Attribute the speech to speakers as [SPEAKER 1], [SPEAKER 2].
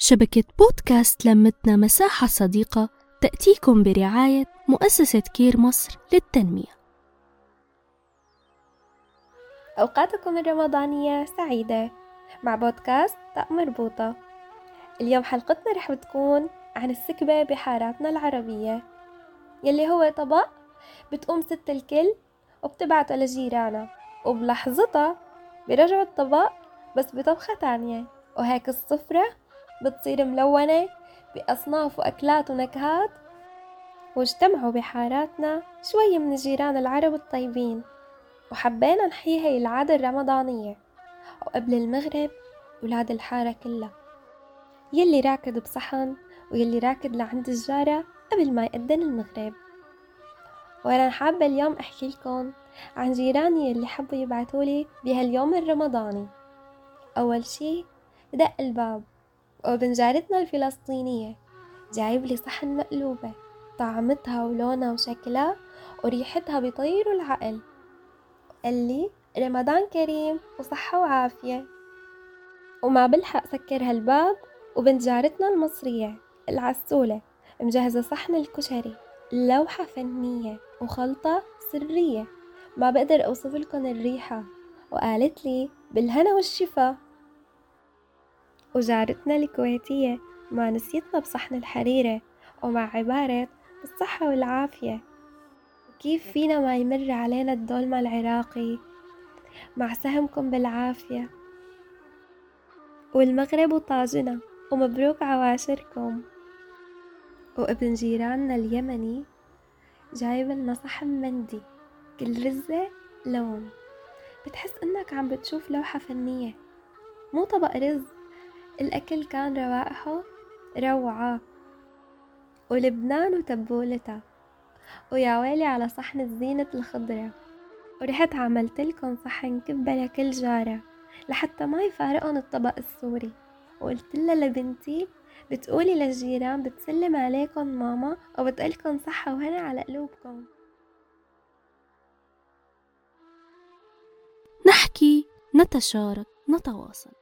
[SPEAKER 1] شبكة بودكاست لمتنا مساحة صديقة تأتيكم برعاية مؤسسة كير مصر للتنمية.
[SPEAKER 2] أوقاتكم الرمضانية سعيدة. مع بودكاست طاق مربوطة اليوم حلقتنا رح بتكون عن السكبة بحاراتنا العربية. يلي هو طبق بتقوم ست الكل وبتبعته لجيرانها وبلحظتها بيرجعوا الطبق بس بطبخة تانية وهيك السفرة بتصير ملونة بأصناف وأكلات ونكهات واجتمعوا بحاراتنا شوية من الجيران العرب الطيبين وحبينا نحيي هاي العادة الرمضانية. وقبل المغرب ولاد الحارة كلها. يلي راكد بصحن ويلي راكد لعند الجارة قبل ما يأذن المغرب. وأنا حابة اليوم أحكي لكم عن جيراني اللي حبوا يبعتولي بهاليوم الرمضاني. أول شي دق الباب. وابن جارتنا الفلسطينية. جايب لي صحن مقلوبة طعمتها ولونها وشكلها وريحتها بيطيروا العقل. قال لي رمضان كريم وصحة وعافية. وما بلحق سكر هالباب وبنت جارتنا المصرية العسولة مجهزة صحن الكشري. لوحة فنية وخلطة سرية. ما بقدر أوصف لكم الريحة. وقالت لي بالهنا والشفا وجارتنا الكويتية ما نسيتنا بصحن الحريرة ومع عبارة بالصحة والعافية. وكيف فينا ما يمر علينا الدولمة العراقي؟ مع سهمكم بالعافية. والمغرب وطاجنا ومبروك عواشركم. وابن جيراننا اليمني جايب لنا صحن مندي كل رزة لون. بتحس إنك عم بتشوف لوحة فنية مو طبق رز. الأكل كان روائحه روعة. ولبنان وتبولتها ويا ويلي على صحن الزينة الخضرة. ورحت عملت لكم صحن كبة لكل جارة. لحتى ما يفارقن الطبق السوري. وقلت لها لبنتي بتقولي للجيران بتسلم عليكم ماما وبتقلكم صحة وهنا على قلوبكم.
[SPEAKER 1] نحكي نتشارك نتواصل.